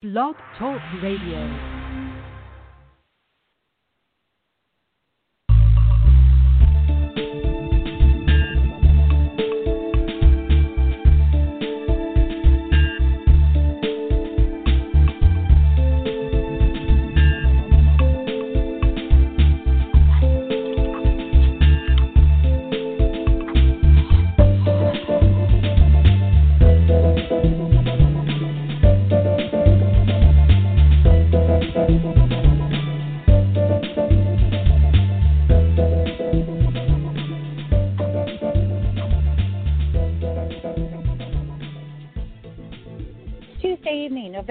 Blog Talk Radio.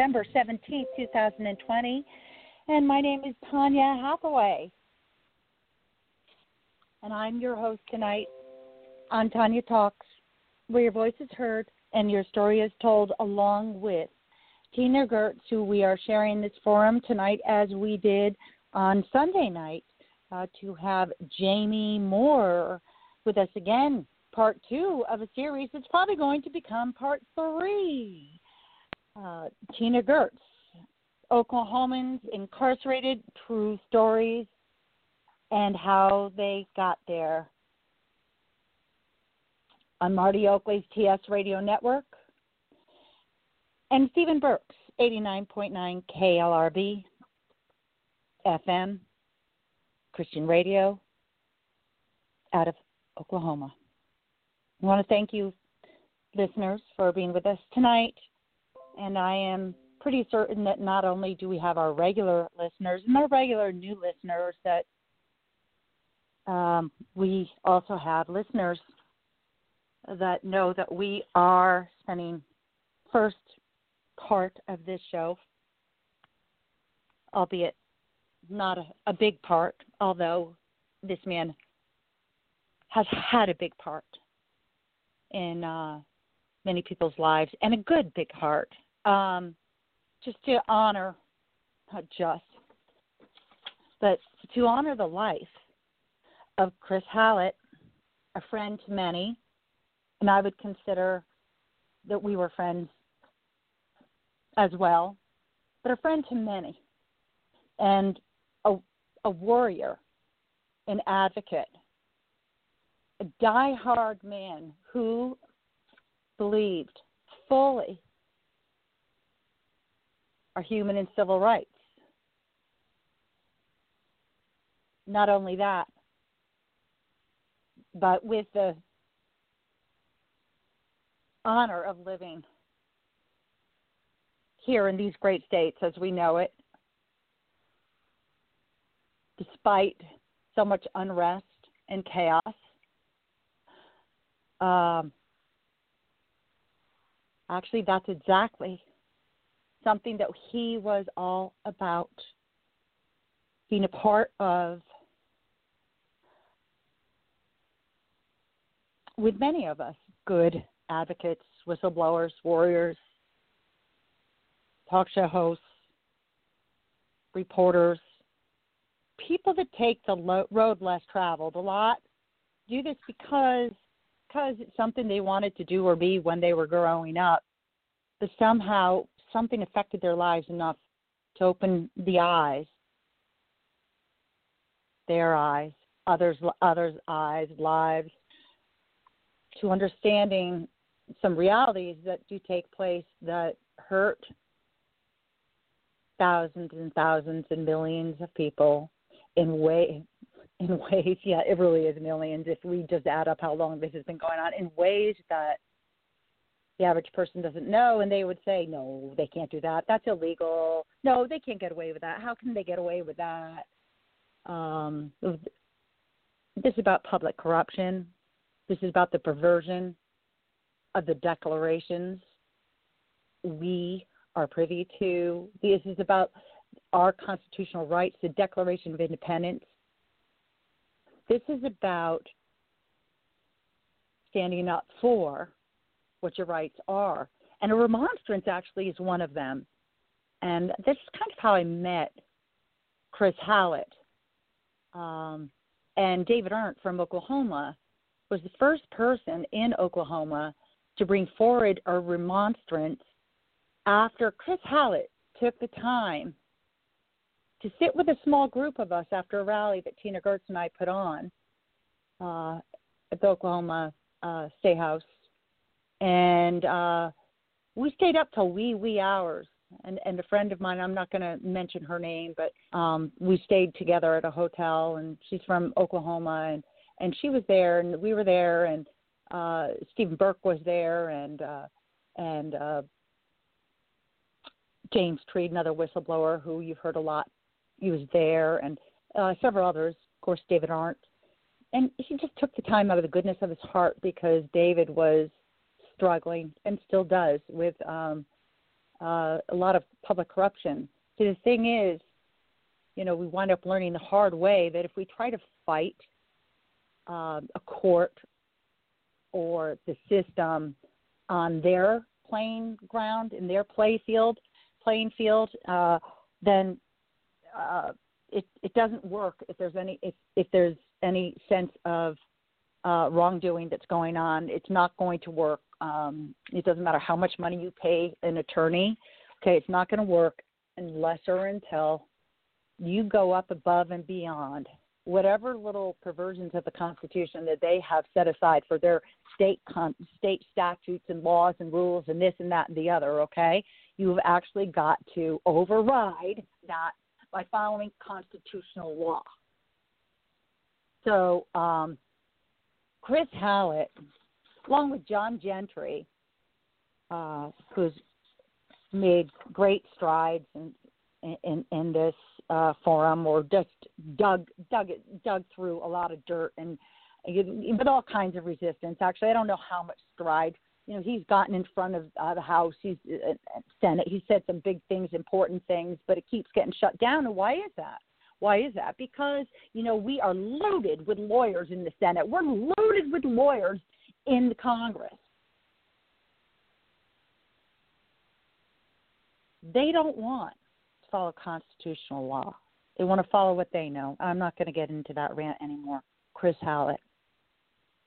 November 17th, 2020. And my name is Tanya Hathaway. And I'm your host tonight on Tanya Talks, where your voice is heard and your story is told along with Tina Goertz, who we are sharing this forum tonight as we did on Sunday night uh, to have Jamie Moore with us again, part two of a series that's probably going to become part three uh, Tina Goertz, Oklahomans incarcerated, true stories, and how they got there. On Marti Oakley's TS Radio Network, and Stephen Burke's, 89.9 KLRB FM, Christian Radio, out of Oklahoma. I want to thank you, listeners, for being with us tonight and I am pretty certain that not only do we have our regular listeners and our regular new listeners, that um, we also have listeners that know that we are spending first part of this show, albeit not a, a big part, although this man has had a big part in uh, many people's lives and a good big heart um, just to honor, not just, but to honor the life of Chris Hallett, a friend to many, and I would consider that we were friends as well, but a friend to many, and a, a warrior, an advocate, a die-hard man who believed fully our human and civil rights. Not only that, but with the honor of living here in these great states as we know it, despite so much unrest and chaos. Um, actually, that's exactly something that he was all about. Being a part of with many of us good advocates, whistleblowers, warriors, talk show hosts, reporters, people that take the road less traveled a lot do this because because it's something they wanted to do or be when they were growing up, but somehow something affected their lives enough to open the eyes, their eyes, others others' eyes, lives, to understanding some realities that do take place that hurt thousands and thousands and millions of people in way in ways yeah it really is millions if we just add up how long this has been going on in ways that the average person doesn't know and they would say no they can't do that. That's illegal. No they can't get away with that. How can they get away with that? Um, this is about public corruption. This is about the perversion of the declarations we are privy to. This is about our constitutional rights the declaration of independence. This is about standing up for what your rights are. And a remonstrance actually is one of them. And this is kind of how I met Chris Hallett. Um, and David Arndt from Oklahoma was the first person in Oklahoma to bring forward a remonstrance after Chris Hallett took the time to sit with a small group of us after a rally that Tina Goertz and I put on uh, at the Oklahoma uh, State House, and uh, we stayed up till wee wee hours. And and a friend of mine, I'm not going to mention her name, but um, we stayed together at a hotel, and she's from Oklahoma, and and she was there, and we were there, and uh, Stephen Burke was there, and uh, and uh, James Treed, another whistleblower who you've heard a lot, he was there, and uh, several others, of course, David Arndt. And he just took the time out of the goodness of his heart because David was struggling and still does with um, uh, a lot of public corruption. So the thing is, you know, we wind up learning the hard way that if we try to fight um, a court or the system on their playing ground in their play field, playing field, uh, then uh, it it doesn't work if there's any if if there's any sense of uh, wrongdoing that's going on. It's not going to work. Um, it doesn't matter how much money you pay an attorney. Okay, it's not going to work unless or until you go up above and beyond whatever little perversions of the Constitution that they have set aside for their state con- state statutes and laws and rules and this and that and the other. Okay, you've actually got to override that by following constitutional law. So, um, Chris Hallett, along with John Gentry, uh, who's made great strides in in, in this uh, forum, or just dug dug dug through a lot of dirt and with all kinds of resistance. Actually, I don't know how much stride you know he's gotten in front of uh, the House, he's uh, uh, Senate. He said some big things, important things, but it keeps getting shut down. And why is that? Why is that? Because you know we are loaded with lawyers in the Senate. We're loaded with lawyers in the Congress. They don't want to follow constitutional law. They want to follow what they know. I'm not going to get into that rant anymore. Chris Hallett.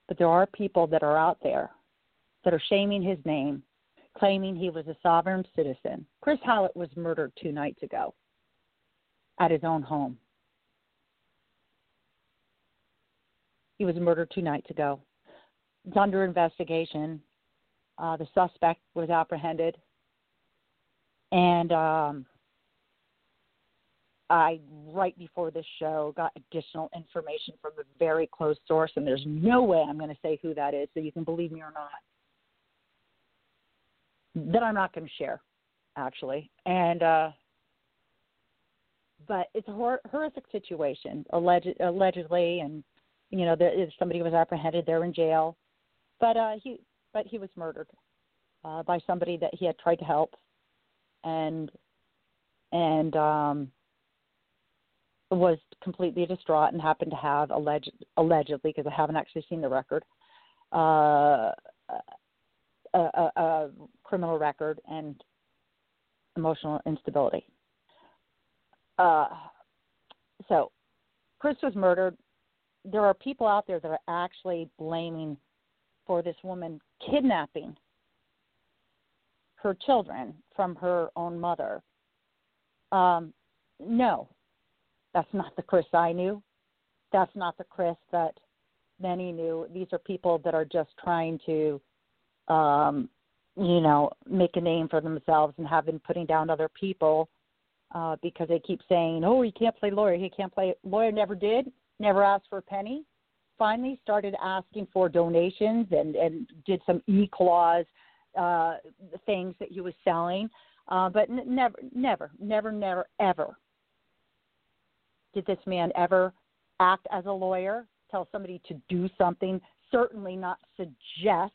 But there are people that are out there that are shaming his name, claiming he was a sovereign citizen. Chris Hallett was murdered two nights ago at his own home. He was murdered two nights ago. It's under investigation. Uh, the suspect was apprehended. And um, I, right before this show, got additional information from a very close source, and there's no way I'm going to say who that is, so you can believe me or not that I'm not going to share, actually. And uh, but it's a hor- horrific situation, alleged, allegedly, and you know, there, somebody was apprehended. They're in jail, but uh, he but he was murdered uh, by somebody that he had tried to help, and and um, was completely distraught and happened to have alleged allegedly because I haven't actually seen the record. Uh, a, a, a criminal record and emotional instability. Uh, so, Chris was murdered. There are people out there that are actually blaming for this woman kidnapping her children from her own mother. Um, no, that's not the Chris I knew. That's not the Chris that many knew. These are people that are just trying to um, you know, make a name for themselves and have been putting down other people uh, because they keep saying, "Oh, he can't play lawyer. He can't play lawyer." Never did. Never asked for a penny. Finally, started asking for donations and and did some e clause uh, things that he was selling, uh, but n- never, never, never, never, ever did this man ever act as a lawyer, tell somebody to do something. Certainly not suggest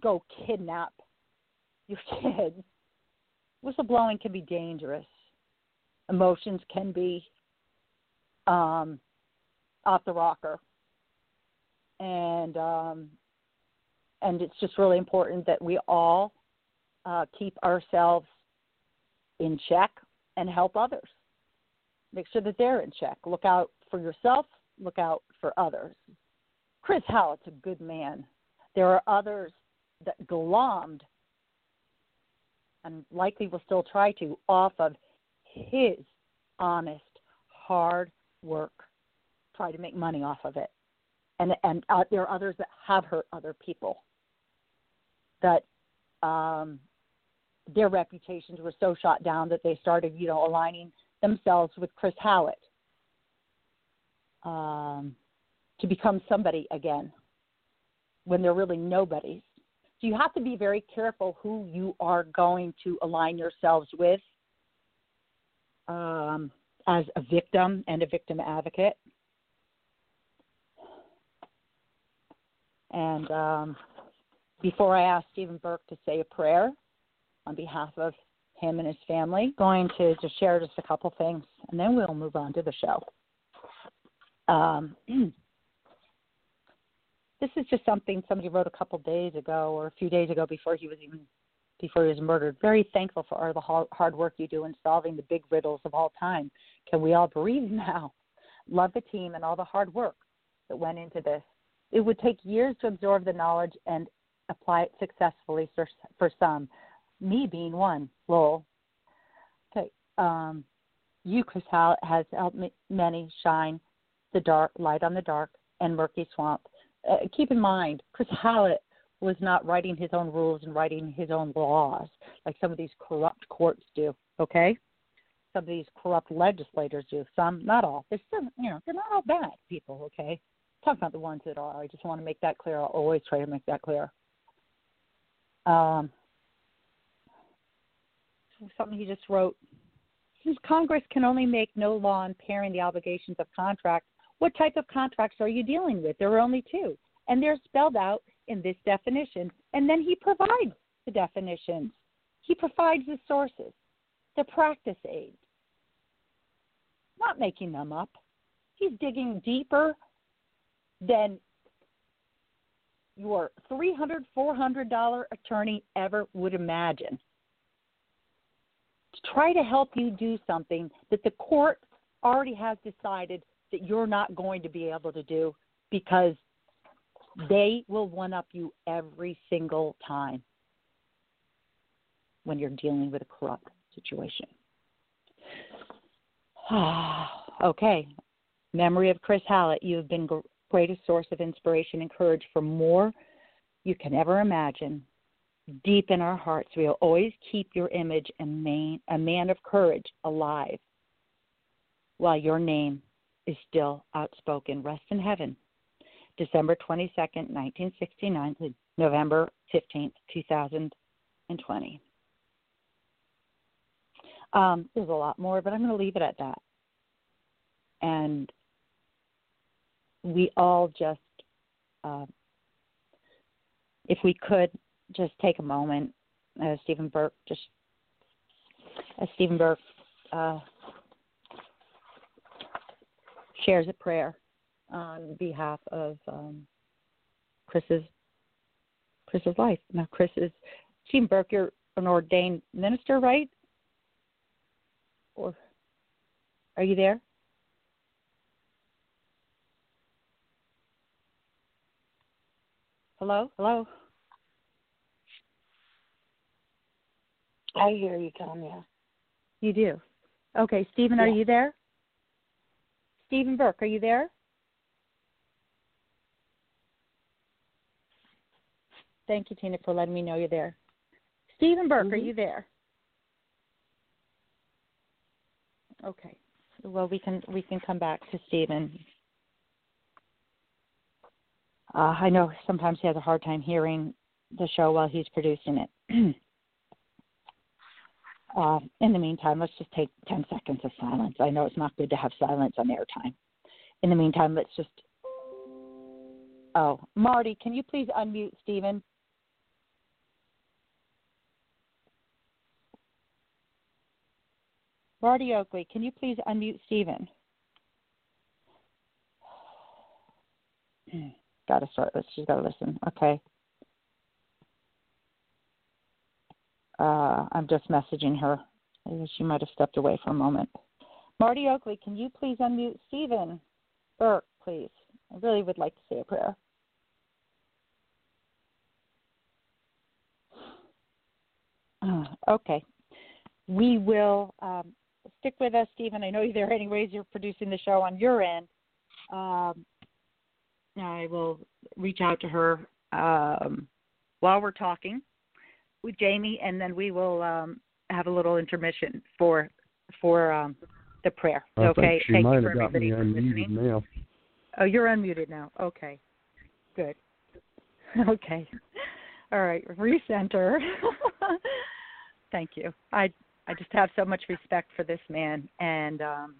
go kidnap your kids. Whistleblowing can be dangerous. Emotions can be um, off the rocker, and um, and it's just really important that we all uh, keep ourselves in check and help others. Make sure that they're in check. Look out for yourself. Look out for others. Chris Hallett's a good man. There are others that glommed and likely will still try to, off of his honest, hard work. Try to make money off of it, and and uh, there are others that have hurt other people. That um, their reputations were so shot down that they started, you know, aligning themselves with Chris Hallett um, to become somebody again when they're really nobodies. So you have to be very careful who you are going to align yourselves with um, as a victim and a victim advocate. And um, before I ask Stephen Burke to say a prayer on behalf of him and his family, going to just share just a couple things, and then we'll move on to the show. Um, this is just something somebody wrote a couple days ago or a few days ago before he was even before he was murdered. Very thankful for all the hard work you do in solving the big riddles of all time. Can we all breathe now? Love the team and all the hard work that went into this. It would take years to absorb the knowledge and apply it successfully for, for some, me being one. Lowell. Okay. Um, you, Chris Hallett, has helped many shine the dark light on the dark and murky swamp. Uh, keep in mind, Chris Hallett was not writing his own rules and writing his own laws like some of these corrupt courts do. Okay, some of these corrupt legislators do. Some, not all. They're still, you know, they're not all bad people. Okay, talking about the ones that are. I just want to make that clear. I'll always try to make that clear. Um, something he just wrote. Since Congress can only make no law impairing the obligations of contracts, what type of contracts are you dealing with? There are only two, and they're spelled out in this definition. And then he provides the definitions. He provides the sources, the practice aids. Not making them up. He's digging deeper than your $300, $400 attorney ever would imagine to try to help you do something that the court already has decided that you're not going to be able to do because they will one up you every single time when you're dealing with a corrupt situation. okay. Memory of Chris Hallett, you have been greatest source of inspiration and courage for more you can ever imagine. Deep in our hearts, we will always keep your image and main, a man of courage alive while your name is still outspoken. Rest in heaven. December 22nd, 1969 to November 15th, 2020. Um, there's a lot more, but I'm going to leave it at that. And we all just, uh, if we could, just take a moment, as Stephen Burke just, as Stephen Burke uh, shares a prayer on behalf of um, Chris's Chris's life. Now, Chris is Stephen Burke. You're an ordained minister, right? Or are you there? Hello, hello. I hear you, Tanya. You do. Okay, Stephen, yeah. are you there? Stephen Burke, are you there? Thank you, Tina, for letting me know you're there. Stephen Burke, mm-hmm. are you there? Okay. Well, we can we can come back to Stephen. Uh, I know sometimes he has a hard time hearing the show while he's producing it. Uh, in the meantime, let's just take 10 seconds of silence. I know it's not good to have silence on airtime. In the meantime, let's just. Oh, Marti, can you please unmute Stephen? Marti Oakley, can you please unmute Stephen? gotta start. Just gotta listen. Okay. Uh, I'm just messaging her. She might have stepped away for a moment. Marti Oakley, can you please unmute Stephen Burke, please? I really would like to say a prayer. Uh, okay. We will um, stick with us, Stephen. I know you're there anyways. You're producing the show on your end. Um, I will reach out to her um, while we're talking with Jamie, and then we will um, have a little intermission for for um, the prayer. I okay. Thank might you for have everybody for listening. Now. Oh, you're unmuted now. Okay. Good. Okay. All right. Recenter. Thank you. I I just have so much respect for this man and um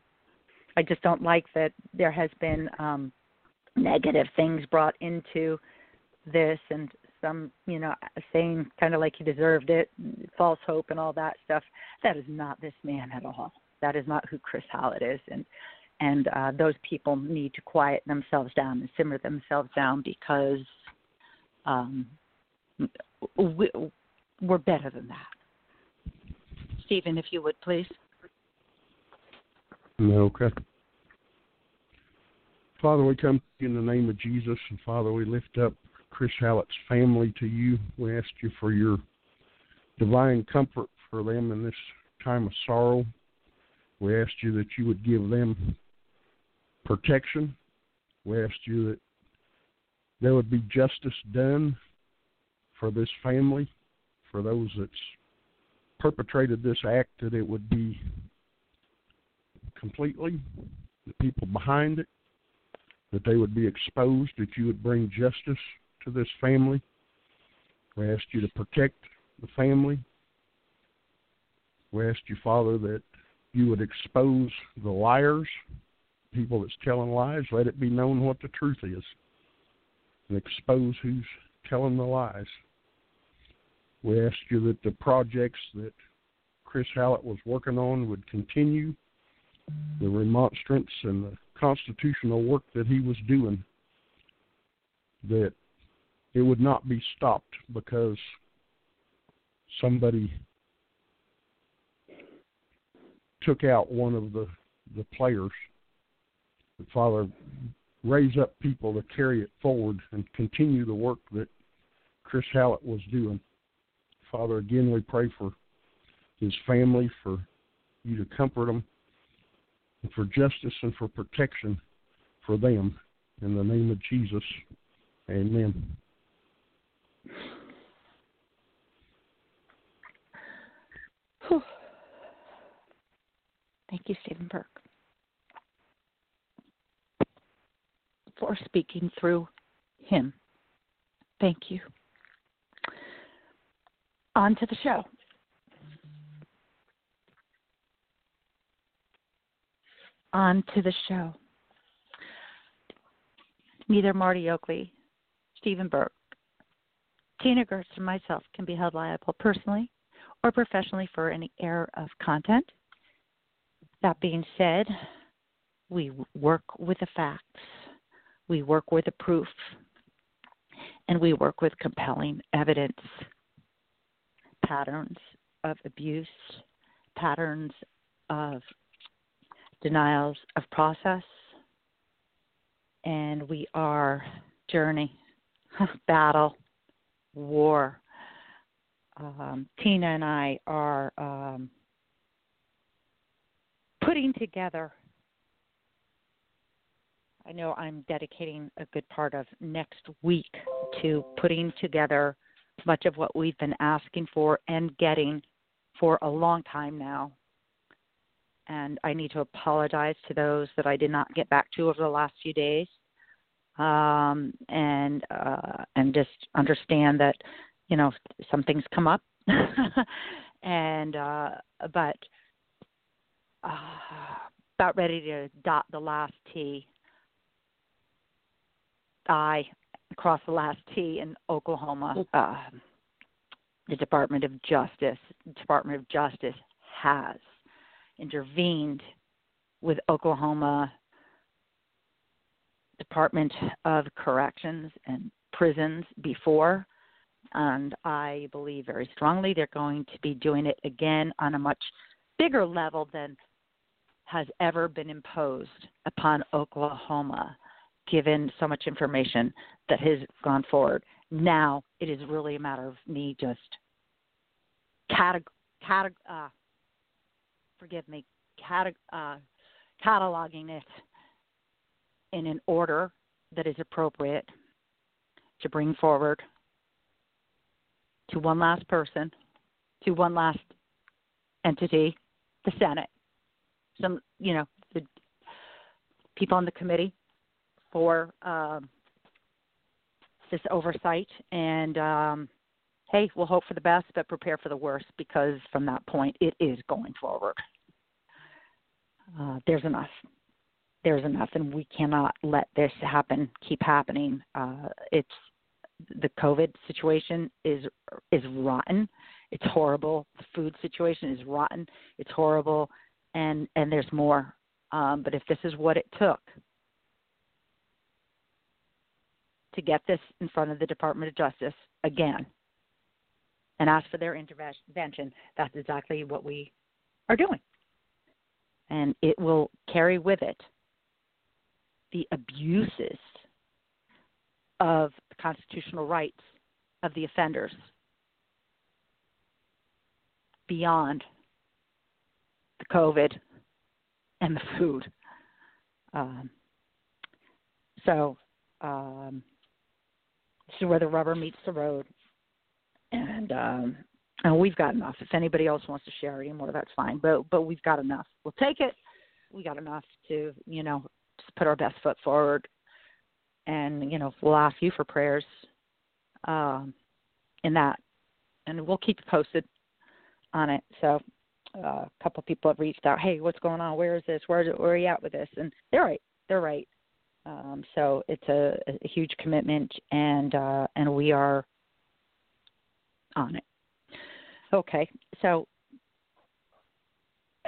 I just don't like that there has been um negative things brought into this and some, you know, saying kind of like he deserved it, false hope and all that stuff. That is not this man at all. That is not who Chris Hallett is and and uh, those people need to quiet themselves down and simmer themselves down because um, we, we're better than that. Stephen, if you would please. Okay. Father, we come in the name of Jesus, and Father, we lift up Chris Hallett's family to you. We ask you for your divine comfort for them in this time of sorrow. We ask you that you would give them protection. We ask you that there would be justice done for this family, for those that's perpetrated this act, that it would be completely, the people behind it, that they would be exposed, that you would bring justice to this family. We ask you to protect the family. We ask you, Father, that you would expose the liars, people that's telling lies. Let it be known what the truth is, and expose who's telling the lies. We asked you that the projects that Chris Hallett was working on would continue, the remonstrance and the constitutional work that he was doing, that it would not be stopped because somebody took out one of the, the players. That Father, raise up people to carry it forward and continue the work that Chris Hallett was doing. Father, again, we pray for his family, for you to comfort them, and for justice and for protection for them. In the name of Jesus, amen. Thank you, Stephen Burke, for speaking through him. Thank you. On to the show. On to the show. Neither Marti Oakley, Stephen Burke, Tina Goertz, and myself can be held liable personally or professionally for any error of content. That being said, we work with the facts, we work with the proof, and we work with compelling evidence. Patterns of abuse, patterns of denials of process, and we are journey, battle, war. Um, Tina and I are um, putting together. I know I'm dedicating a good part of next week to putting together much of what we've been asking for and getting for a long time now. And I need to apologize to those that I did not get back to over the last few days um, and uh, and just understand that you know some things come up, and uh, but uh, about ready to dot the last T. I cross the last T in Oklahoma. Uh, the Department of Justice, Department of Justice has intervened with Oklahoma Department of Corrections and Prisons before, and I believe very strongly they're going to be doing it again on a much bigger level than has ever been imposed upon Oklahoma, given so much information that has gone forward. Now it is really a matter of me just categ- categ- uh, forgive me, categ- uh, cataloging it in an order that is appropriate to bring forward to one last person, to one last entity, the Senate. Some, you know, the people on the committee for um, this oversight. And um, hey, we'll hope for the best, but prepare for the worst because from that point, it is going forward. Uh, there's enough. There's enough, and we cannot let this happen. Keep happening. Uh, it's the COVID situation is is rotten. It's horrible. The food situation is rotten. It's horrible, and and there's more. Um, but if this is what it took to get this in front of the Department of Justice again and ask for their intervention, that's exactly what we are doing. And it will carry with it the abuses of the constitutional rights of the offenders beyond the COVID and the food. Um, so um, is where the rubber meets the road, and um, and we've got enough. If anybody else wants to share anymore, that's fine. But but we've got enough. We'll take it. We got enough to you know just put our best foot forward, and you know we'll ask you for prayers um, in that, and we'll keep you posted on it. So uh, a couple of people have reached out. Hey, what's going on? Where is this? Where where are you at with this? And they're right. They're right. Um, so it's a, a huge commitment, and uh, and we are on it. Okay, so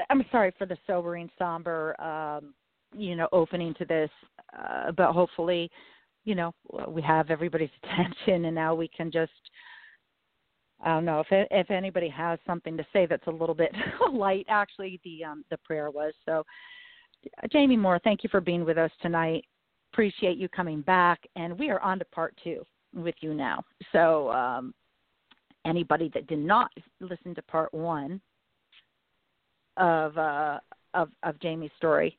I'm sorry for the sobering, somber, um, you know, opening to this, uh, but hopefully, you know, we have everybody's attention, and now we can just. I don't know if if anybody has something to say that's a little bit light. Actually, the um, the prayer was so. Jamie Moore, thank you for being with us tonight appreciate you coming back. And we are on to part two with you now. So, um, anybody that did not listen to part one of uh, of, of Jamie's story,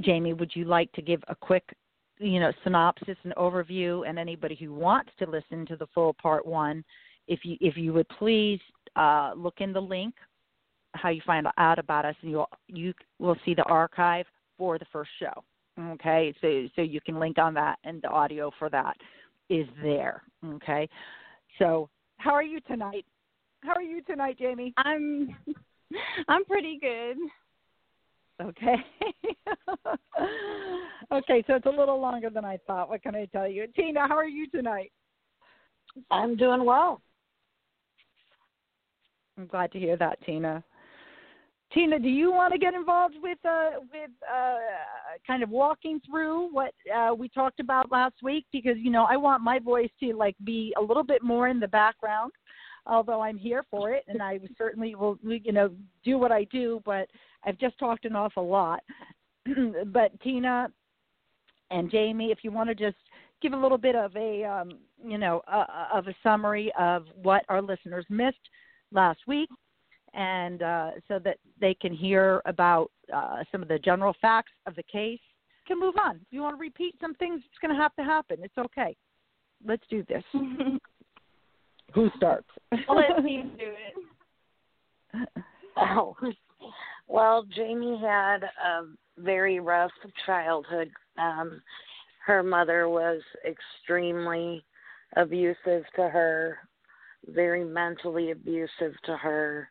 Jamie, would you like to give a quick, you know, synopsis and overview? And anybody who wants to listen to the full part one, if you if you would please uh, look in the link how you find out about us, and you you will see the archive for the first show. Okay, so so you can link on that, and the audio for that is there. Okay, so how are you tonight? How are you tonight, Jamie? I'm I'm pretty good. Okay. okay, so it's a little longer than I thought. What can I tell you? Tina, how are you tonight? I'm doing well. I'm glad to hear that, Tina. Tina, do you want to get involved with uh, with uh, kind of walking through what uh, we talked about last week? Because you know, I want my voice to like be a little bit more in the background, although I'm here for it, and I certainly will, you know, do what I do. But I've just talked an awful lot. but Tina and Jamie, if you want to just give a little bit of a, um, you know, uh, of a summary of what our listeners missed last week and uh, so that they can hear about uh, some of the general facts of the case. Can move on. If you want to repeat some things, it's going to have to happen. It's okay. Let's do this. Who starts? Let you do it. Oh, well, Jamie had a very rough childhood. Um, her mother was extremely abusive to her, very mentally abusive to her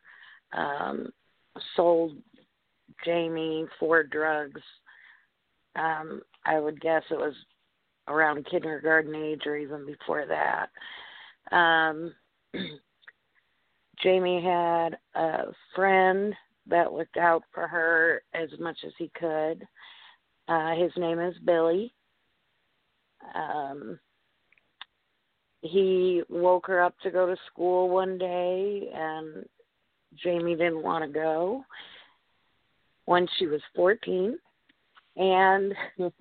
um, sold Jamie for drugs. Um, I would guess it was around kindergarten age or even before that. Um, Jamie had a friend that looked out for her as much as he could. Uh, his name is Billy. Um, he woke her up to go to school one day and Jamie didn't want to go when she was 14. And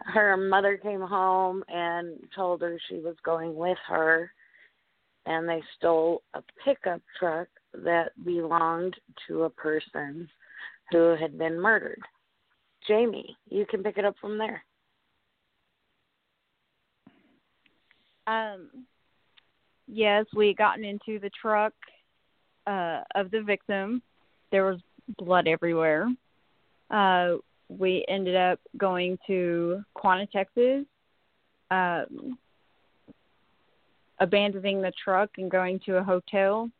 her mother came home and told her she was going with her. and they stole a pickup truck that belonged to a person who had been murdered. Jamie, you can pick it up from there. Um, yes, we had gotten into the truck uh, of the victim. There was blood everywhere. Uh, we ended up going to Quanah, Texas, um, abandoning the truck and going to a hotel.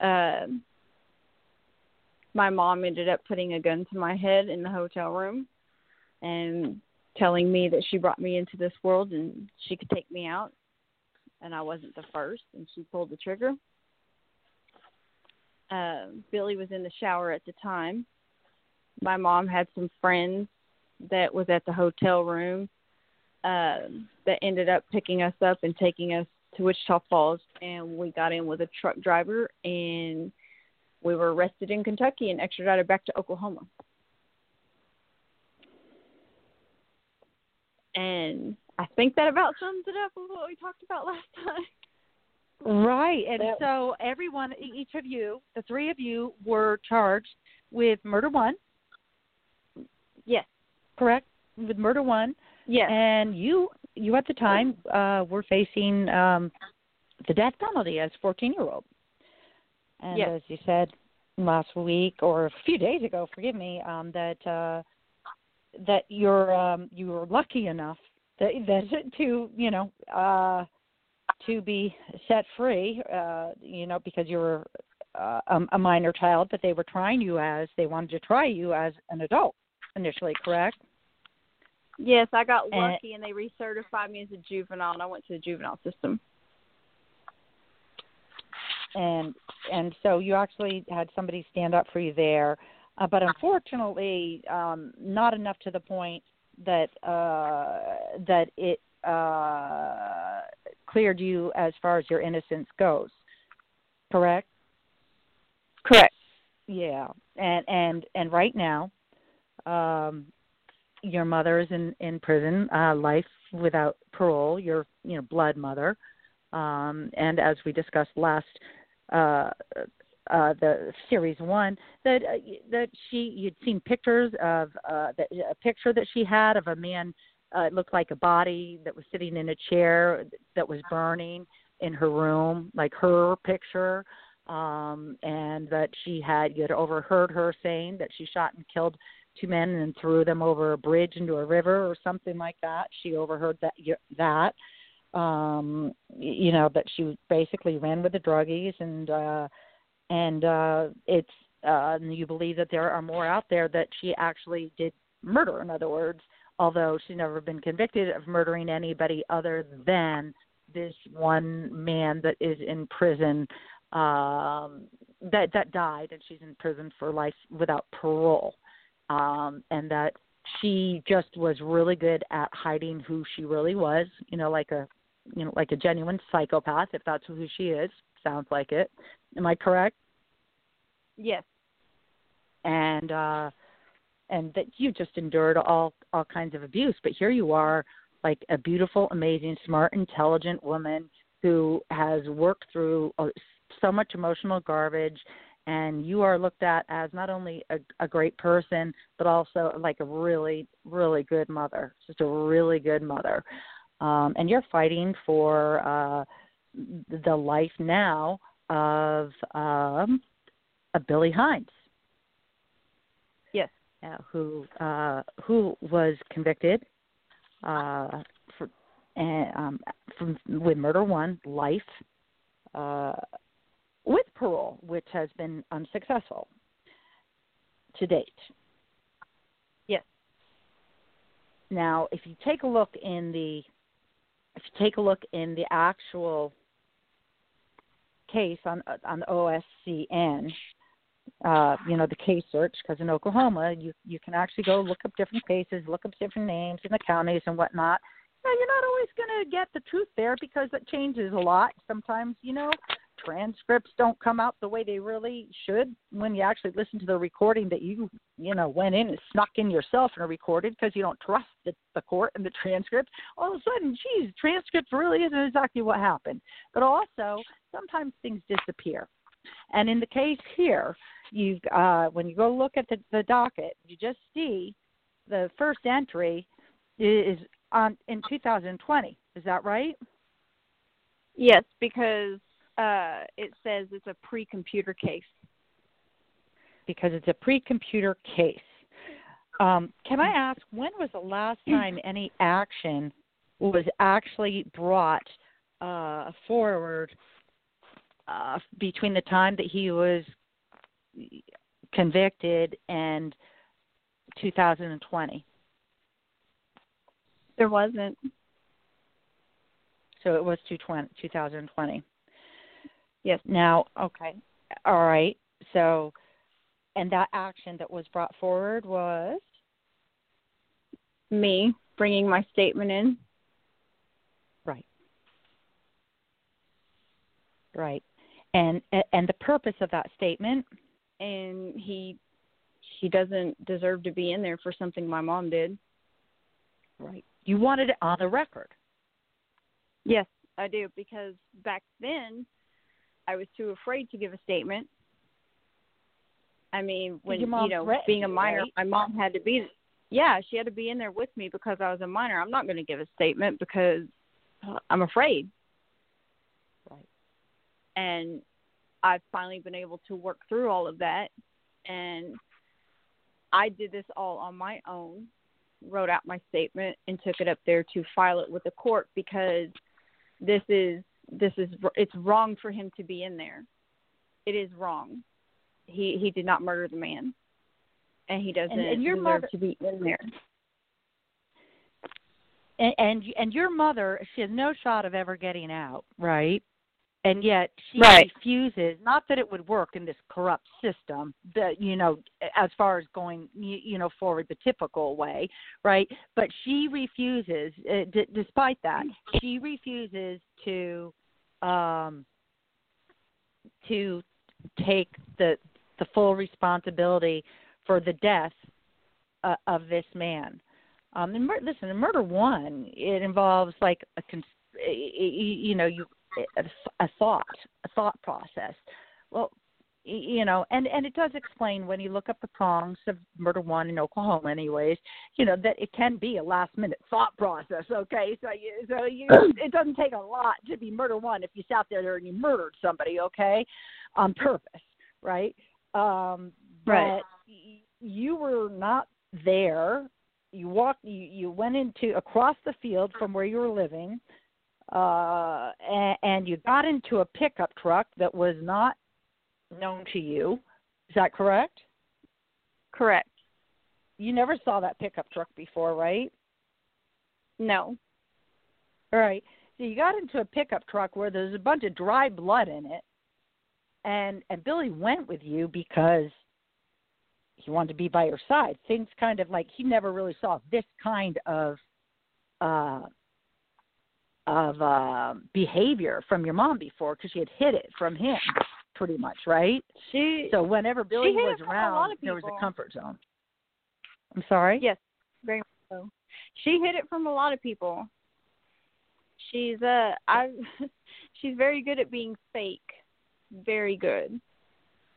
Uh, my mom ended up putting a gun to my head in the hotel room and telling me that she brought me into this world and she could take me out and I wasn't the first and she pulled the trigger. Uh, Billy was in the shower at the time. My mom had some friends that was at the hotel room uh, that ended up picking us up and taking us to Wichita Falls, and we got in with a truck driver, and we were arrested in Kentucky and extradited back to Oklahoma. And I think that about sums it up with what we talked about last time. Right. And That- so everyone, each of you, the three of you, were charged with murder one, Yes. correct? With murder one. Yes. And you, you at the time, uh, were facing um, the death penalty as a 14 year old. And Yes. as you said last week or a few days ago, forgive me, um, that uh, that you're um, you were lucky enough that that to you know uh, to be set free, uh, you know, because you were uh, a, a minor child, but they were trying you as they wanted to try you as an adult initially, correct? Yes, I got And- lucky and they recertified me as a juvenile and I went to the juvenile system. and and so you actually had somebody stand up for you there uh, but unfortunately um not enough to the point that uh that it uh cleared you as far as your innocence goes correct Correct. yeah and and and right now um your mother is in in prison uh life without parole your you know blood mother um and as we discussed last uh uh the series one that uh, that she you'd seen pictures of uh that a picture that she had of a man uh it looked like a body that was sitting in a chair that was burning in her room like her picture um and that she had you had overheard her saying that she shot and killed two men and threw them over a bridge into a river or something like that. She overheard that that um you know that she basically ran with the druggies and uh and uh it's uh and you believe that there are more out there that she actually did murder in other words although she's never been convicted of murdering anybody other than this one man that is in prison um that that died and she's in prison for life without parole. Um and that she just was really good at hiding who she really was you know like a you know like a genuine psychopath if that's who she is sounds like it. Am i correct? Yes. and uh and that you just endured all all kinds of abuse. But here you are like a beautiful amazing smart intelligent woman who has worked through uh, so much emotional garbage. And you are looked at as not only a, a great person but also like a really really good mother just a really good mother. Um and you're fighting for uh the life now of um of Billy Hines who uh, who was convicted uh, for and um, from with murder one life uh, with parole, which has been unsuccessful to date. Yes. Now, if you take a look in the if you take a look in the actual case on on the OSCN, uh, you know, the case search, because in Oklahoma, you you can actually go look up different cases, look up different names in the counties and whatnot. Now, you're not always going to get the truth there because it changes a lot. Sometimes, you know, transcripts don't come out the way they really should when you actually listen to the recording that you you know went in and snuck in yourself and recorded because you don't trust the, the court and the transcript all of a sudden geez transcript really isn't exactly what happened but also sometimes things disappear and in the case here you uh when you go look at the, the docket you just see the first entry is on in 2020 is that right Yes, because uh, it says it's a pre-computer case. because it's a pre-computer case. Um, can I ask when was the last time any action was actually brought uh, forward uh, between the time that he was convicted and 2020? There wasn't. So it was 2020. Yes. Now, okay, all right. So, and that action that was brought forward was Me bringing my statement in. right, right, and and the purpose of that statement. and he he doesn't deserve to be in there for something my mom did. Right. You wanted it on the record. Yes, I do because back then I was too afraid to give a statement. I mean, when you know, being a minor, right? my mom had to be yeah, she had to be in there with me because I was a minor. I'm not going to give a statement because I'm afraid. And I've finally been able to work through all of that and I did this all on my own, wrote out my statement and took it up there to file it with the court because this is this is it's wrong for him to be in there. It is wrong. He he did not murder the man, and he doesn't and your deserve mother- to be in there. And, and and your mother, she has no shot of ever getting out, right? And yet she Right. refuses. Not that it would work in this corrupt system, that you know, as far as going, you, know, forward the typical way, right? But she refuses. Uh, d- despite that, she refuses to um, to take the the full responsibility for the death uh, of this man. Um, and mur- listen, in murder one, it involves like a, cons- you know, you a, a thought, a thought process. Well, you know, and and it does explain when you look up the prongs of murder one in Oklahoma, anyways. You know that it can be a last minute thought process. Okay, so you, so you, it doesn't take a lot to be murder one if you sat there and you murdered somebody. Okay, on purpose, right? Um, Right. But y- you were not there you walked you, you went into across the field from where you were living uh and, and you got into a pickup truck that was not known to you. Is that correct? Correct. you never saw that pickup truck before right? No. all right. So you got into a pickup truck where there's a bunch of dry blood in it and and billy went with you because he wanted to be by your side. Things kind of like he never really saw this kind of uh of uh behavior from your mom before because she had hid it from him pretty much right She so whenever billy was around there was a comfort zone i'm sorry Yes, very much so. She hid it from a lot of people. She's uh I she's very good at being fake. Very good.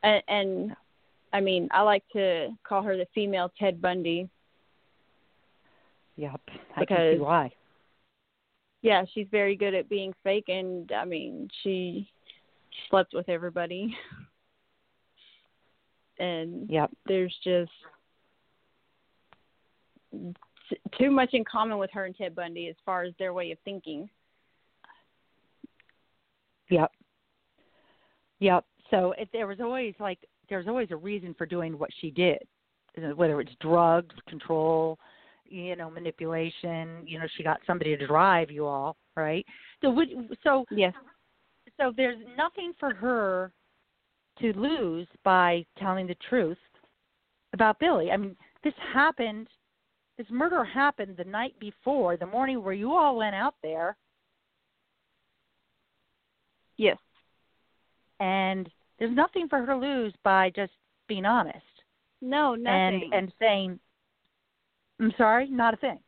And, and I mean, I like to call her the female Ted Bundy. yep i can see Because- why Yeah, she's very good at being fake and I mean, she slept with everybody. And yep there's just t- too much in common with her and Ted Bundy as far as their way of thinking. Yep. Yep. So it, there was always like there's always a reason for doing what she did, whether it's drugs, control, you know, manipulation. You know, she got somebody to drive you all, right? So would, so Yes. so there's nothing for her to lose by telling the truth about Billy. I mean, this happened. This murder happened the night before, the morning where you all went out there Yes. and there's nothing for her to lose by just being honest No, nothing. and and saying, "I'm sorry, not a thing."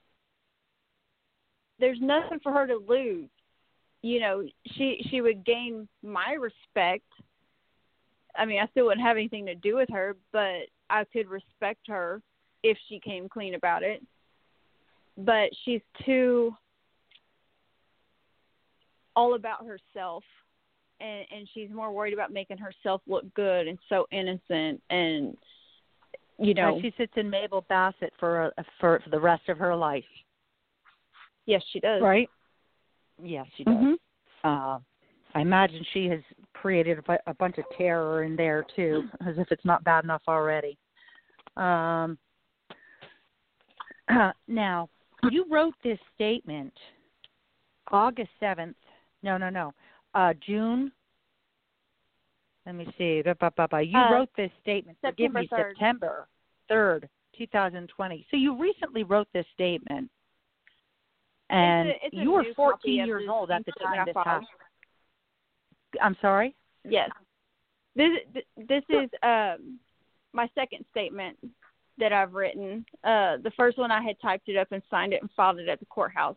there's nothing for her to lose. You know, she she would gain my respect. I mean, I still wouldn't have anything to do with her, but I could respect her if she came clean about it. But she's too all about herself and and she's more worried about making herself look good and so innocent and you know, she sits in Mabel Bassett for a, for for the rest of her life, yes, she does. right? Yes, she does. Mhm. Uh, I imagine she has created a, a bunch of terror in there too, as if it's not bad enough already. Um, uh, now, you wrote this statement August seventh. No, no, no. Uh, June. Let me see. You Uh, wrote this statement. Forgive September me, 3rd. September third, two thousand twenty. So you recently wrote this statement, and It's a- it's you were fourteen years old at the time this happened. I'm sorry. Yes. This this is um my second statement that I've written. Uh the first one I had typed it up and signed it and filed it at the courthouse.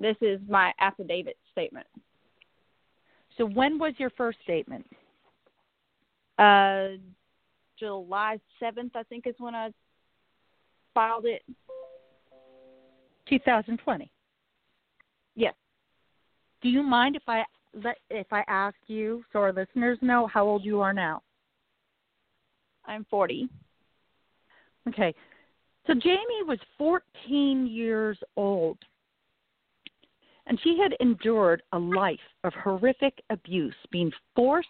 This is my affidavit statement. So when was your first statement? Uh July 7th I think is when I filed it. 2020. Yes. Do you mind if I let if I ask you so our listeners know how old you are now? I'm 40. Okay. So Jamie was 14 years old. And she had endured a life of horrific abuse, being forced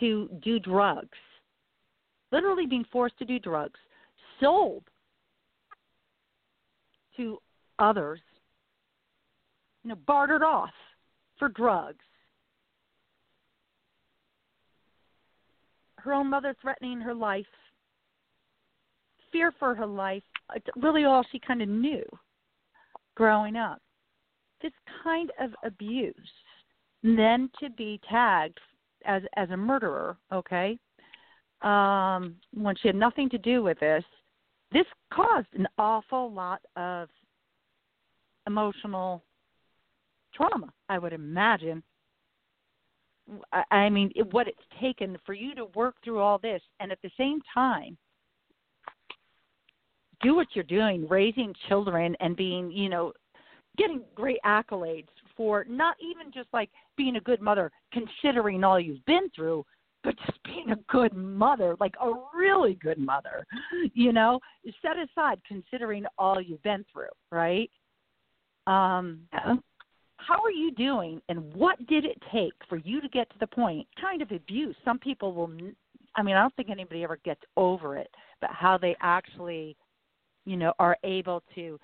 to do drugs, literally being forced to do drugs, sold to others, you know, bartered off for drugs. Her own mother threatening her life, fear for her life, really all she kind of knew growing up. This kind of abuse, then to be tagged as as a murderer, okay? Um, when she had nothing to do with this, this caused an awful lot of emotional trauma, I would imagine. I, I mean, it, what it's taken for you to work through all this, and at the same time, do what you're doing, raising children and being, you know, getting great accolades for not even just like being a good mother, considering all you've been through, but just being a good mother, like a really good mother, you know, set aside considering all you've been through, right? Um, how are you doing, and what did it take for you to get to the point? Kind of abuse. Some people will. n- I mean, I don't think anybody ever gets over it, but how they actually, you know, are able to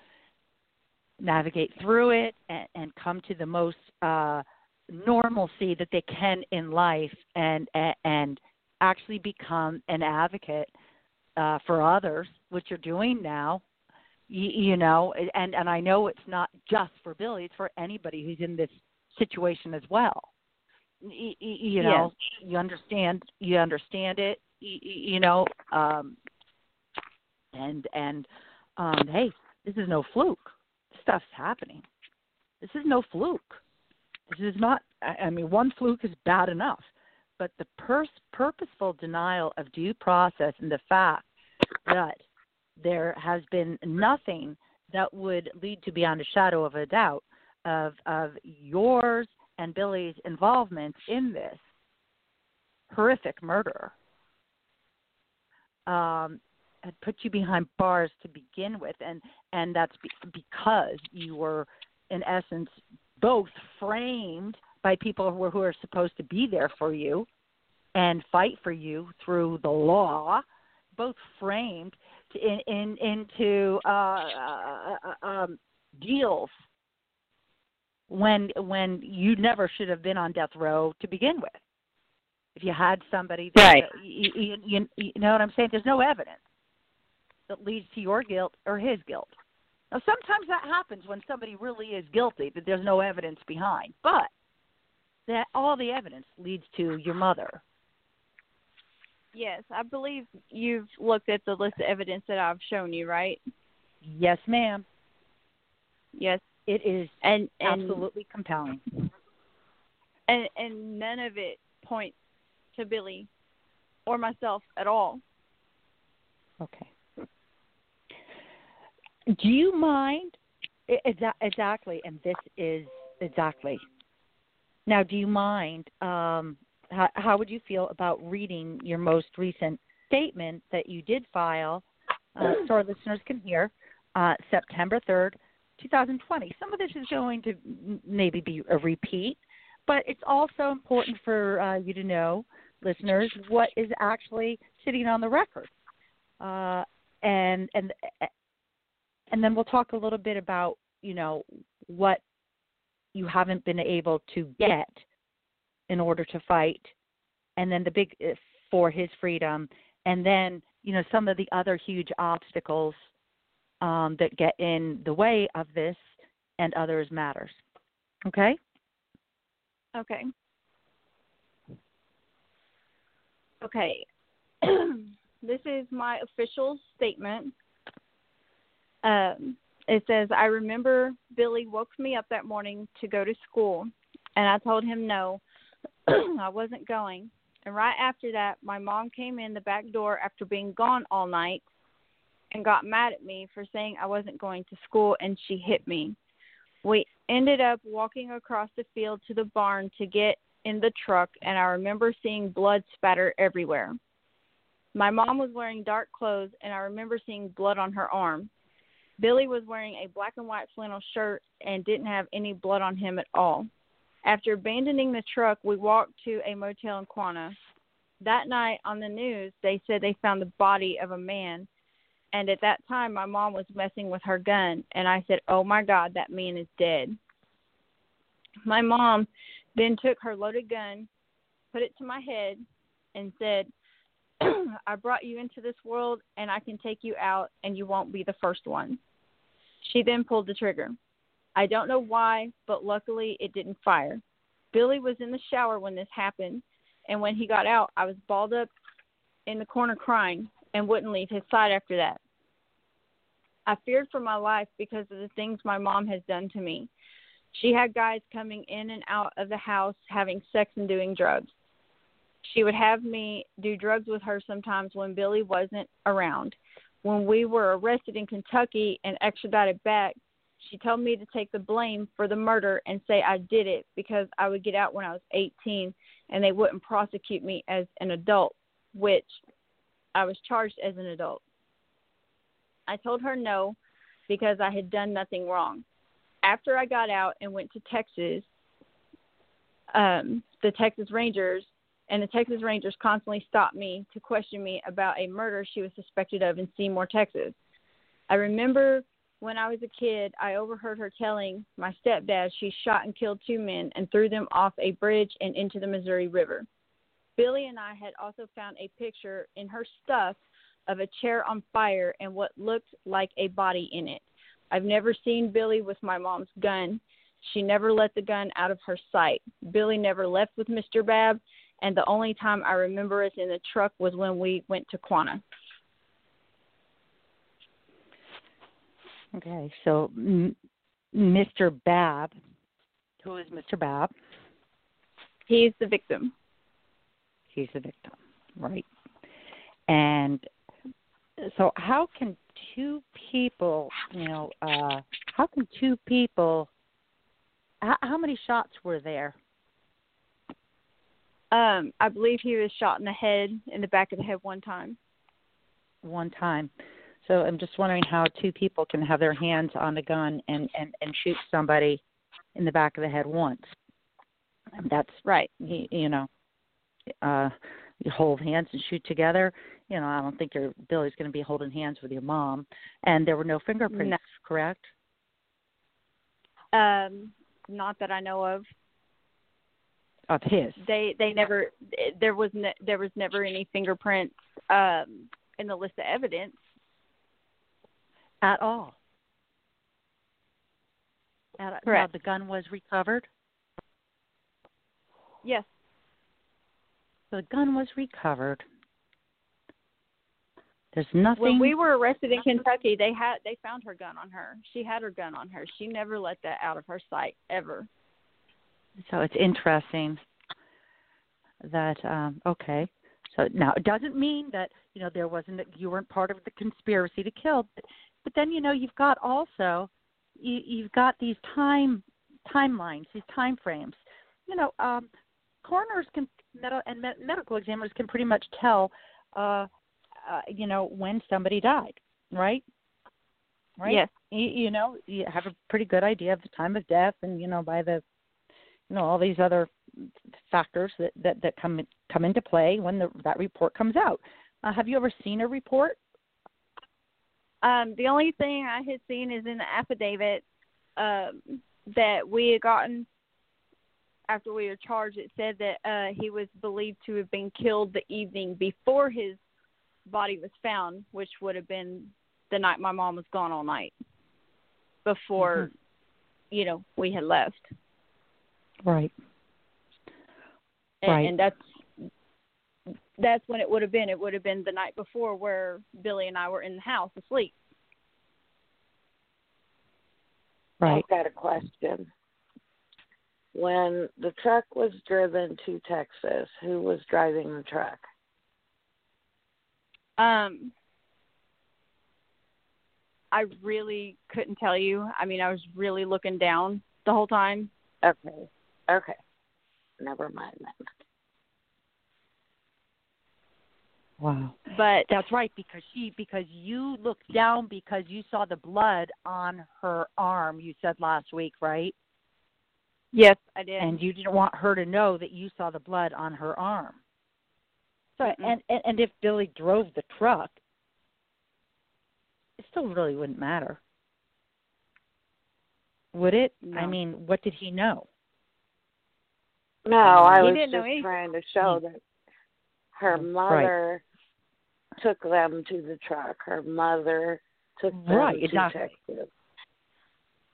navigate through it and, and come to the most uh, normalcy that they can in life, and and, and actually become an advocate uh, for others, which you're doing now. You, you know, and and I know it's not just for Billy; it's for anybody who's in this situation as well. You, you know, you understand. You understand it. You, you know, um, and and um, hey, this is no fluke. Stuff's happening. This is no fluke. This is not. I mean, one fluke is bad enough, but the pers- purposeful denial of due process and the fact that there has been nothing that would lead to beyond a shadow of a doubt of of yours and Billy's involvement in this horrific murder um, had put you behind bars to begin with, and and that's be, because you were in essence both framed by people who are, who are supposed to be there for you and fight for you through the law, both framed to, in, in into uh, uh, uh, um, deals when when you never should have been on death row to begin with. If you had somebody, that, Right. You, you, you know what I'm saying? There's no evidence that leads to your guilt or his guilt. Now, sometimes that happens when somebody really is guilty but there's no evidence behind, but that all the evidence leads to your mother Yes, I believe you've looked at the list of evidence that I've shown you, right? Yes, ma'am. Yes, It is and, and absolutely compelling. and and none of it points to Billy or myself at all. Okay. Do you mind? Exactly, and this is exactly. Now, do you mind? Um, how, how would you feel about reading your most recent statement that you did file, uh, so our listeners can hear, uh, September third, two thousand twenty? Some of this is going to maybe be a repeat, but it's also important for uh, you to know, listeners, what is actually sitting on the record uh, and and and then we'll talk a little bit about you know what you haven't been able to get in order to fight, and then the big uh, for his freedom, and then you know some of the other huge obstacles um, that get in the way of this, and others matters. Okay. Okay. Okay. this is my official statement. Um, it says, I remember Billy woke me up that morning to go to school, and I told him no, I wasn't going. And right after that, my mom came in the back door after being gone all night and got mad at me for saying I wasn't going to school, and she hit me. We ended up walking across the field to the barn to get in the truck, and I remember seeing blood spatter everywhere. My mom was wearing dark clothes, and I remember seeing blood on her arm. Billy was wearing a black and white flannel shirt and didn't have any blood on him at all. After abandoning the truck, we walked to a motel in Quanah. That night on the news, they said they found the body of a man. And at that time, my mom was messing with her gun. And I said, Oh my God, that man is dead. My mom then took her loaded gun, put it to my head, and said, I brought you into this world and I can take you out and you won't be the first one. She then pulled the trigger. I don't know why, but luckily it didn't fire. Billy was in the shower when this happened, and when he got out, I was balled up in the corner crying and wouldn't leave his side after that. I feared for my life because of the things my mom has done to me. She had guys coming in and out of the house having sex and doing drugs. She would have me do drugs with her sometimes when Billy wasn't around. When we were arrested in Kentucky and extradited back, she told me to take the blame for the murder and say I did it because I would get out when I was 18 and they wouldn't prosecute me as an adult, which I was charged as an adult. I told her no because I had done nothing wrong. After I got out and went to Texas, um, the Texas Rangers and the Texas Rangers constantly stopped me to question me about a murder she was suspected of in Seymour, Texas. I remember when I was a kid, I overheard her telling my stepdad she shot and killed two men and threw them off a bridge and into the Missouri River. Billy and I had also found a picture in her stuff of a chair on fire and what looked like a body in it. I've never seen Billy with my mom's gun. She never let the gun out of her sight. Billy never left with Mr. Babb, and the only time I remember us in the truck was when we went to Quanah. Okay, so m- Mr. Babb, who is Mr. Babb? He's the victim. He's the victim, right? And so, how can two people, you know, uh, how can two people? How, how many shots were there? Um, I believe he was shot in the head, in the back of the head one time. One time. So I'm just wondering how two people can have their hands on a gun and and and shoot somebody in the back of the head once. That's Right. you, you know, uh, you hold hands and shoot together. You know, I don't think your Billy's going to be holding hands with your mom. And there were no fingerprints, No. correct? Um, not that I know of. Of his. They they never there was ne- there was never any fingerprints um in the list of evidence. at all. At, now, Correct. the gun was recovered. Yes. The gun was recovered. There's nothing. When we were arrested in Kentucky, they had they found her gun on her. She had her gun on her. She never let that out of her sight ever. So it's interesting that um okay. So now it doesn't mean that you know there wasn't you weren't part of the conspiracy to kill, but, but then you know you've got also you, you've got these time timelines, these time frames. You know, um, coroners can and medical examiners can pretty much tell, uh, uh, you know, when somebody died, right? Right. Yes. You, you know, you have a pretty good idea of the time of death, and you know by the, you know, all these other factors that that, that come come into play when the, that report comes out. Uh, have you ever seen a report? Um, the only thing I had seen is in the affidavit um, that we had gotten after we were charged. It said that uh, he was believed to have been killed the evening before his body was found, which would have been the night my mom was gone all night before, Mhm. you know, we had left. Right. and, Right. and that's that's when it would have been. It would have been the night before where Billy and I were in the house asleep. Right. I've got a question. When the truck was driven to Texas, who was driving the truck? Um, I really couldn't tell you. I mean, I was really looking down the whole time. Okay. Okay. Never mind then. Wow. But That's right because she because you looked down because you saw the blood on her arm. You said last week, right? yes, I did. And you didn't want her to know that you saw the blood on her arm. So Mm-mm. and, and and if Billy drove the truck, it still really wouldn't matter, would it? I mean, what did he know? No, I He was didn't know just anything. trying to show that her Right. mother took them to the truck. Her mother took them Right, to exactly. Texas.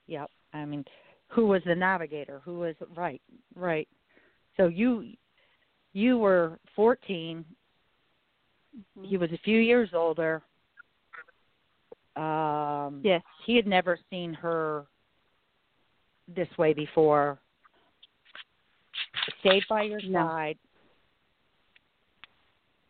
Yep. I mean, who was the navigator? Who was right? Right. So you you were 14. Mm-hmm. He was a few years older. Um yes. he had never seen her this way before. Stayed by your No. side.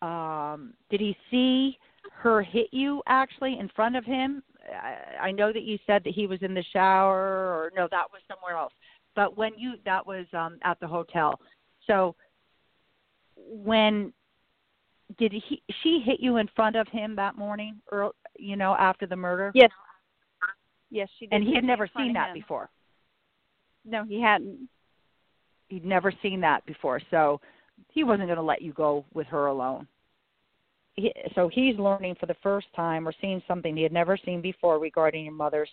Um, did he see her hit you actually in front of him? I, I know that you said that he was in the shower, or no, that was somewhere else. But when you that was um, at the hotel. So when did he she hit you in front of him that morning, or you know after the murder? Yes. Yes, she did. and he had never seen that him. before. No, he hadn't. He'd never seen that before, so he wasn't going to let you go with her alone. He, so he's learning for the first time or seeing something he had never seen before regarding your mother's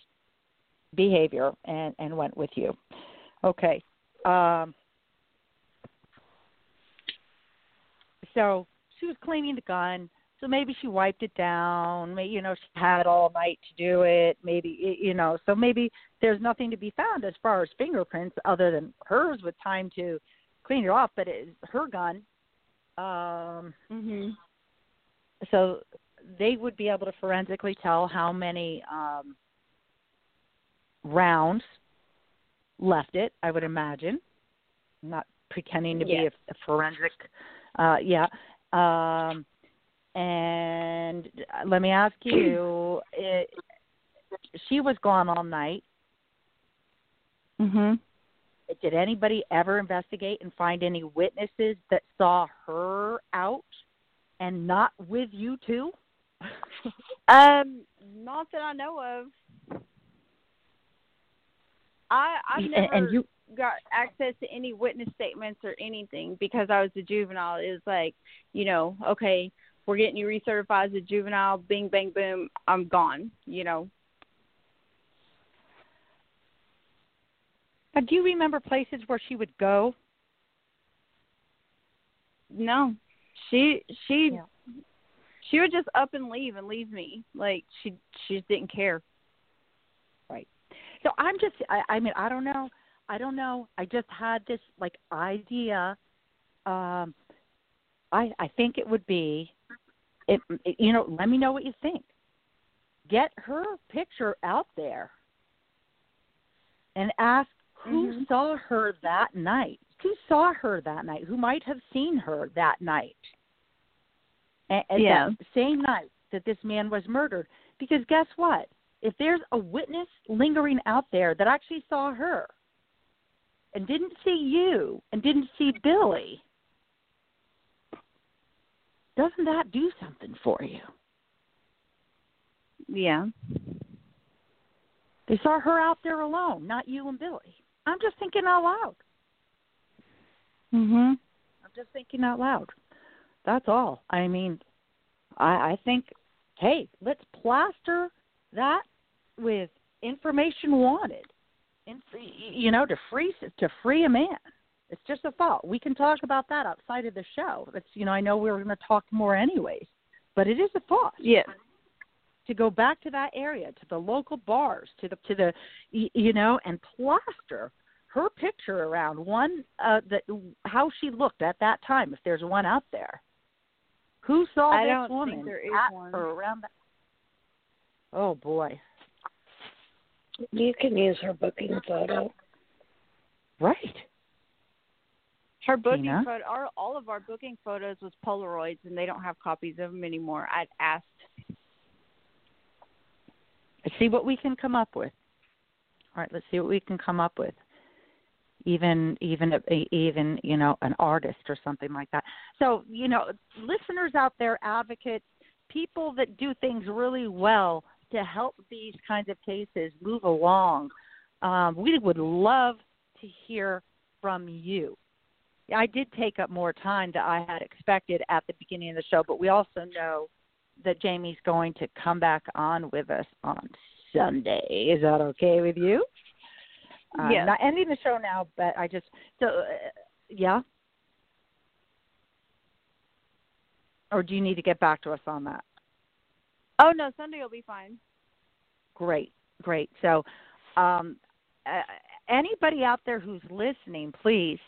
behavior, and and went with you. Okay. Um, so she was cleaning the gun. So maybe she wiped it down. Maybe you know she had all night to do it. Maybe you know. So maybe there's nothing to be found as far as fingerprints other than hers with time to clean it off. But it's her gun. Um, Mhm. so they would be able to forensically tell how many um, rounds left it. I would imagine. I'm not pretending to be a, a forensic. Uh, yeah. Um, and let me ask you: it, She was gone all night. Mhm. Did anybody ever investigate and find any witnesses that saw her out and not with you too? Um, not that I know of. I I've never and you got access to any witness statements or anything because I was a juvenile. It was like, you know, okay, we're getting you recertified as a juvenile. Bing, bang, boom, I'm gone. You know. Now, do you remember places where she would go? No, she she Yeah. she would just up and leave and leave me. Like she she just didn't care. Right. So I'm just I, I mean I don't know I don't know I just had this like idea. Um, I I think it would be it, it you know, let me know what you think. Get her picture out there and ask who Mhm. saw her that night. Who saw her that night? Who might have seen her that night? And, and Yeah. that same night that this man was murdered. Because guess what? If there's a witness lingering out there that actually saw her and didn't see you and didn't see Billy, doesn't that do something for you? Yeah. They saw her out there alone, not you and Billy. I'm just thinking out loud. Mhm. I'm just thinking out loud. That's all. I mean, I, I think, hey, let's plaster that with information wanted, and you know, to free to free a man. It's just a thought. We can talk about that outside of the show. It's you know, I know we were going to talk more anyways, but it is a thought Yes. to go back to that area, to the local bars, to the to the you know, and plaster her picture around one uh that how she looked at that time if there's one out there. Who saw I this don't think woman there is at one. or around that? Oh boy. You can use her booking photo. Right. Her booking Tina? photo, our, all of our booking photos was Polaroids, and they don't have copies of them anymore. I'd asked. Let's see what we can come up with. All right, let's see what we can come up with. Even even even you know an artist or something like that. So you know, listeners out there, advocates, people that do things really well to help these kinds of cases move along. Um, we would love to hear from you. I did take up more time than I had expected at the beginning of the show, but we also know that Jamie's going to come back on with us on Sunday. Is that okay with you? Yes. Not ending the show now, but I just so uh, yeah. Or do you need to get back to us on that? Oh no, Sunday will be fine. Great, great. So, um, uh, anybody out there who's listening, please,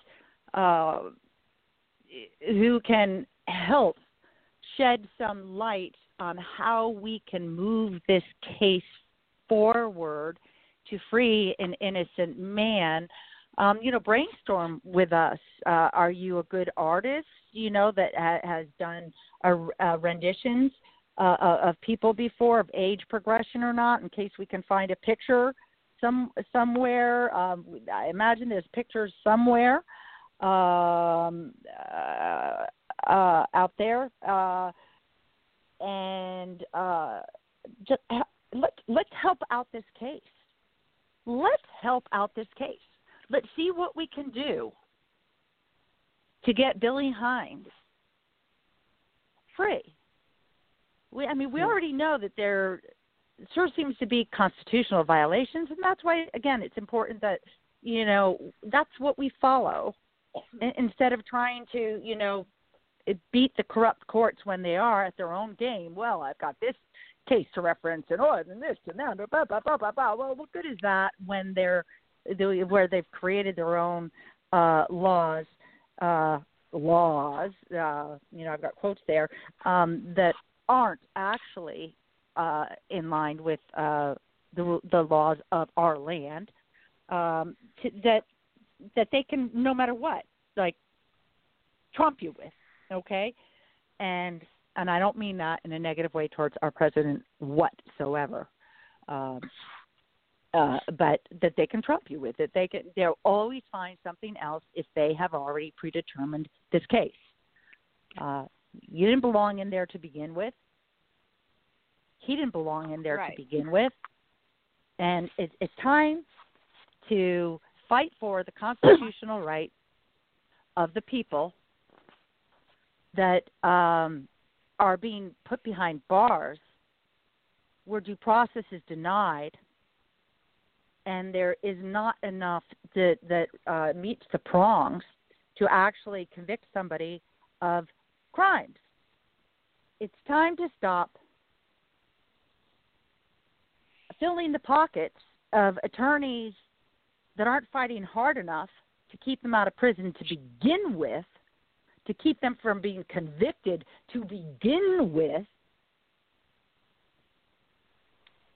uh, who can help shed some light on how we can move this case forward to free an innocent man. Um, you know, brainstorm with us. Uh, are you a good artist? You know that ha- has done a, uh, renditions uh, uh, of people before, of age progression or not, in case we can find a picture some somewhere. Um, I imagine there's pictures somewhere um, uh, uh, out there, uh, and uh, just let let's help out this case. Let's help out this case. Let's see what we can do to get Billy Hines free. We, I mean, we already know that there sure seems to be constitutional violations, and that's why, again, it's important that you know that's what we follow instead of trying to, you know, beat the corrupt courts when they are at their own game. Well, I've got this case to reference, and oh, and this and that, blah blah blah blah blah. Well, what good is that when they're where they've created their own uh, laws? Uh, laws, uh, you know, I've got quotes there um, that aren't actually uh, in line with uh, the the laws of our land. Um, to, that that they can, no matter what, like trump you with, okay? And and I don't mean that in a negative way towards our president whatsoever. Um, uh, but that they can trump you with it. They can. They'll always find something else if they have already predetermined this case. Uh, you didn't belong in there to begin with. He didn't belong in there Right. to begin with, and it, it's time to fight for the constitutional right of the people that um, are being put behind bars where due process is denied and there is not enough that that uh, meets the prongs to actually convict somebody of crimes. It's time to stop filling the pockets of attorneys that aren't fighting hard enough to keep them out of prison to begin with to keep them from being convicted to begin with.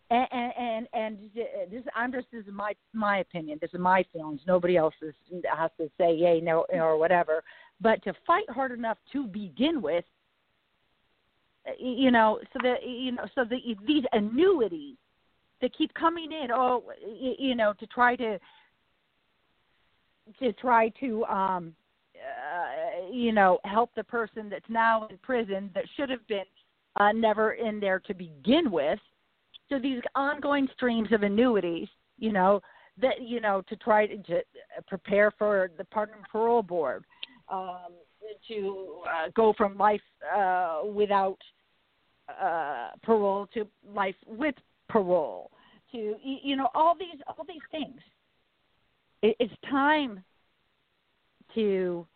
And and and, this I'm just this is my my opinion. This is my feelings. Nobody else is, has to say yay no or whatever. But to fight hard enough to begin with, you know, so that you know, so the these annuities that keep coming in, oh, you know, to try to to try to um uh, you know help the person that's now in prison that should have been uh, never in there to begin with. So these ongoing streams of annuities you know that you know to try to, to prepare for the pardon parole board um to uh, go from life uh without uh parole to life with parole to you know all these all these things it's time to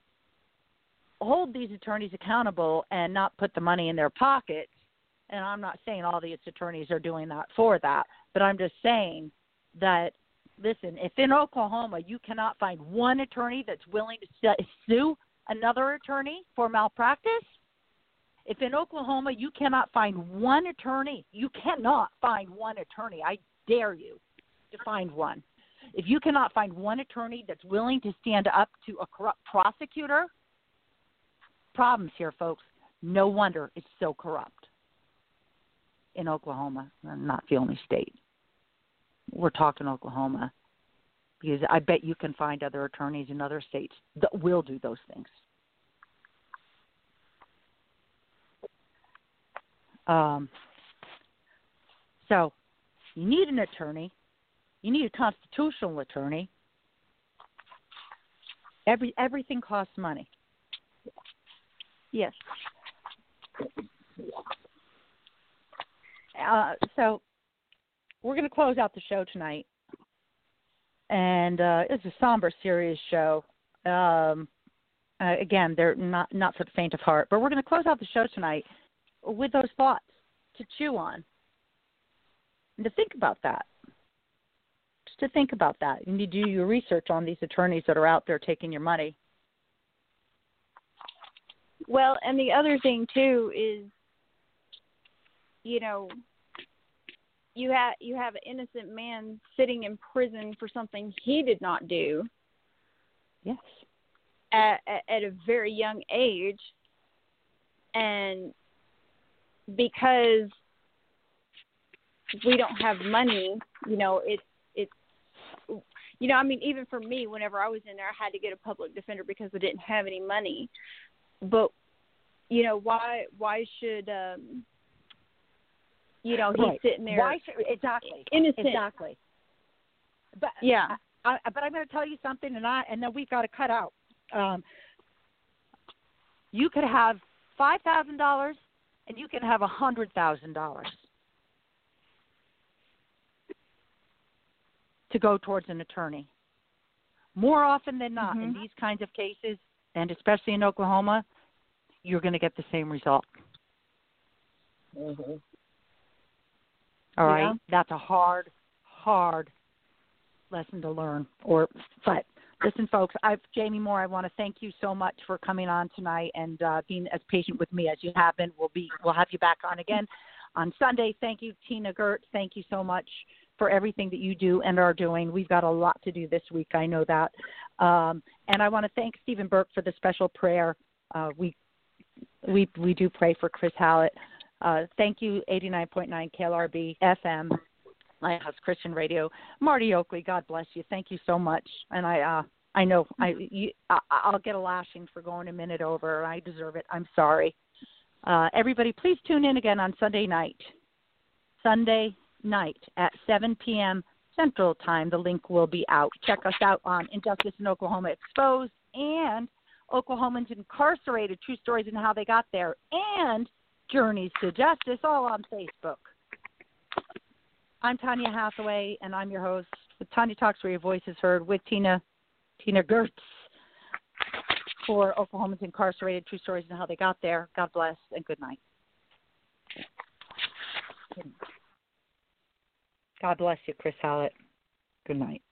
hold these attorneys accountable and not put the money in their pockets. And I'm not saying all these attorneys are doing that for that, but I'm just saying that listen, if in Oklahoma you cannot find one attorney that's willing to sue another attorney for malpractice, if in Oklahoma you cannot find one attorney, you cannot find one attorney. I dare you to find one. If you cannot find one attorney that's willing to stand up to a corrupt prosecutor, problems here, folks. No wonder it's so corrupt in Oklahoma, not the only state. We're talking Oklahoma because I bet you can find other attorneys in other states that will do those things. Um, so you need an attorney. You need a constitutional attorney. Every everything costs money. Yes. Uh, so we're going to close out the show tonight, and uh, it's a somber, serious show. Um, uh, again, they're not not for the faint of heart, but we're going to close out the show tonight with those thoughts to chew on and to think about that to think about that. You need to do your research on these attorneys that are out there taking your money. Well, and the other thing too is, you know, you have you have an innocent man sitting in prison for something he did not do. Yes. At, at, at a very young age, and because we don't have money, you know, it's you know, I mean, even for me, whenever I was in there, I had to get a public defender because I didn't have any money. But you know, why why should um you know he's right. sitting there why should, exactly innocent. exactly. But yeah. I, I, but i'm going to tell you something and i and then we've got to cut out. Um you could have five thousand dollars and you can have a hundred thousand dollars to go towards an attorney. More often than not, mm-hmm. in these kinds of cases, and especially in Oklahoma, you're going to get the same result. Mm-hmm. All right, yeah. that's a hard, hard lesson to learn. Or, but listen, folks, I've Jamie Moore. I want to thank you so much for coming on tonight and uh, being as patient with me as you have been. We'll be, we'll have you back on again on Sunday. Thank you, Tina Goertz. Thank you so much for everything that you do and are doing. We've got a lot to do this week. I know that. Um, and I want to thank Stephen Burke for the special prayer. Uh, we we we do pray for Chris Hallett. Uh, thank you, 89.9 KLRB FM, Lighthouse Christian Radio. Marti Oakley, God bless you. Thank you so much. And I uh, I know I you, I, I'll get a lashing for going a minute over. I deserve it. I'm sorry. Uh, everybody, please tune in again on Sunday night. Sunday night at 7 p.m. Central Time. The link will be out. Check us out on Injustice in Oklahoma Exposed and Oklahomans Incarcerated True Stories and How They Got There and Journeys to Justice, all on Facebook. I'm Tanya Hathaway, and I'm your host with Tanya Talks, where your voice is heard with Tina Tina Goertz for Oklahomans Incarcerated True Stories and How They Got There. God bless and good night. God bless you, Chris Hallett. Good night.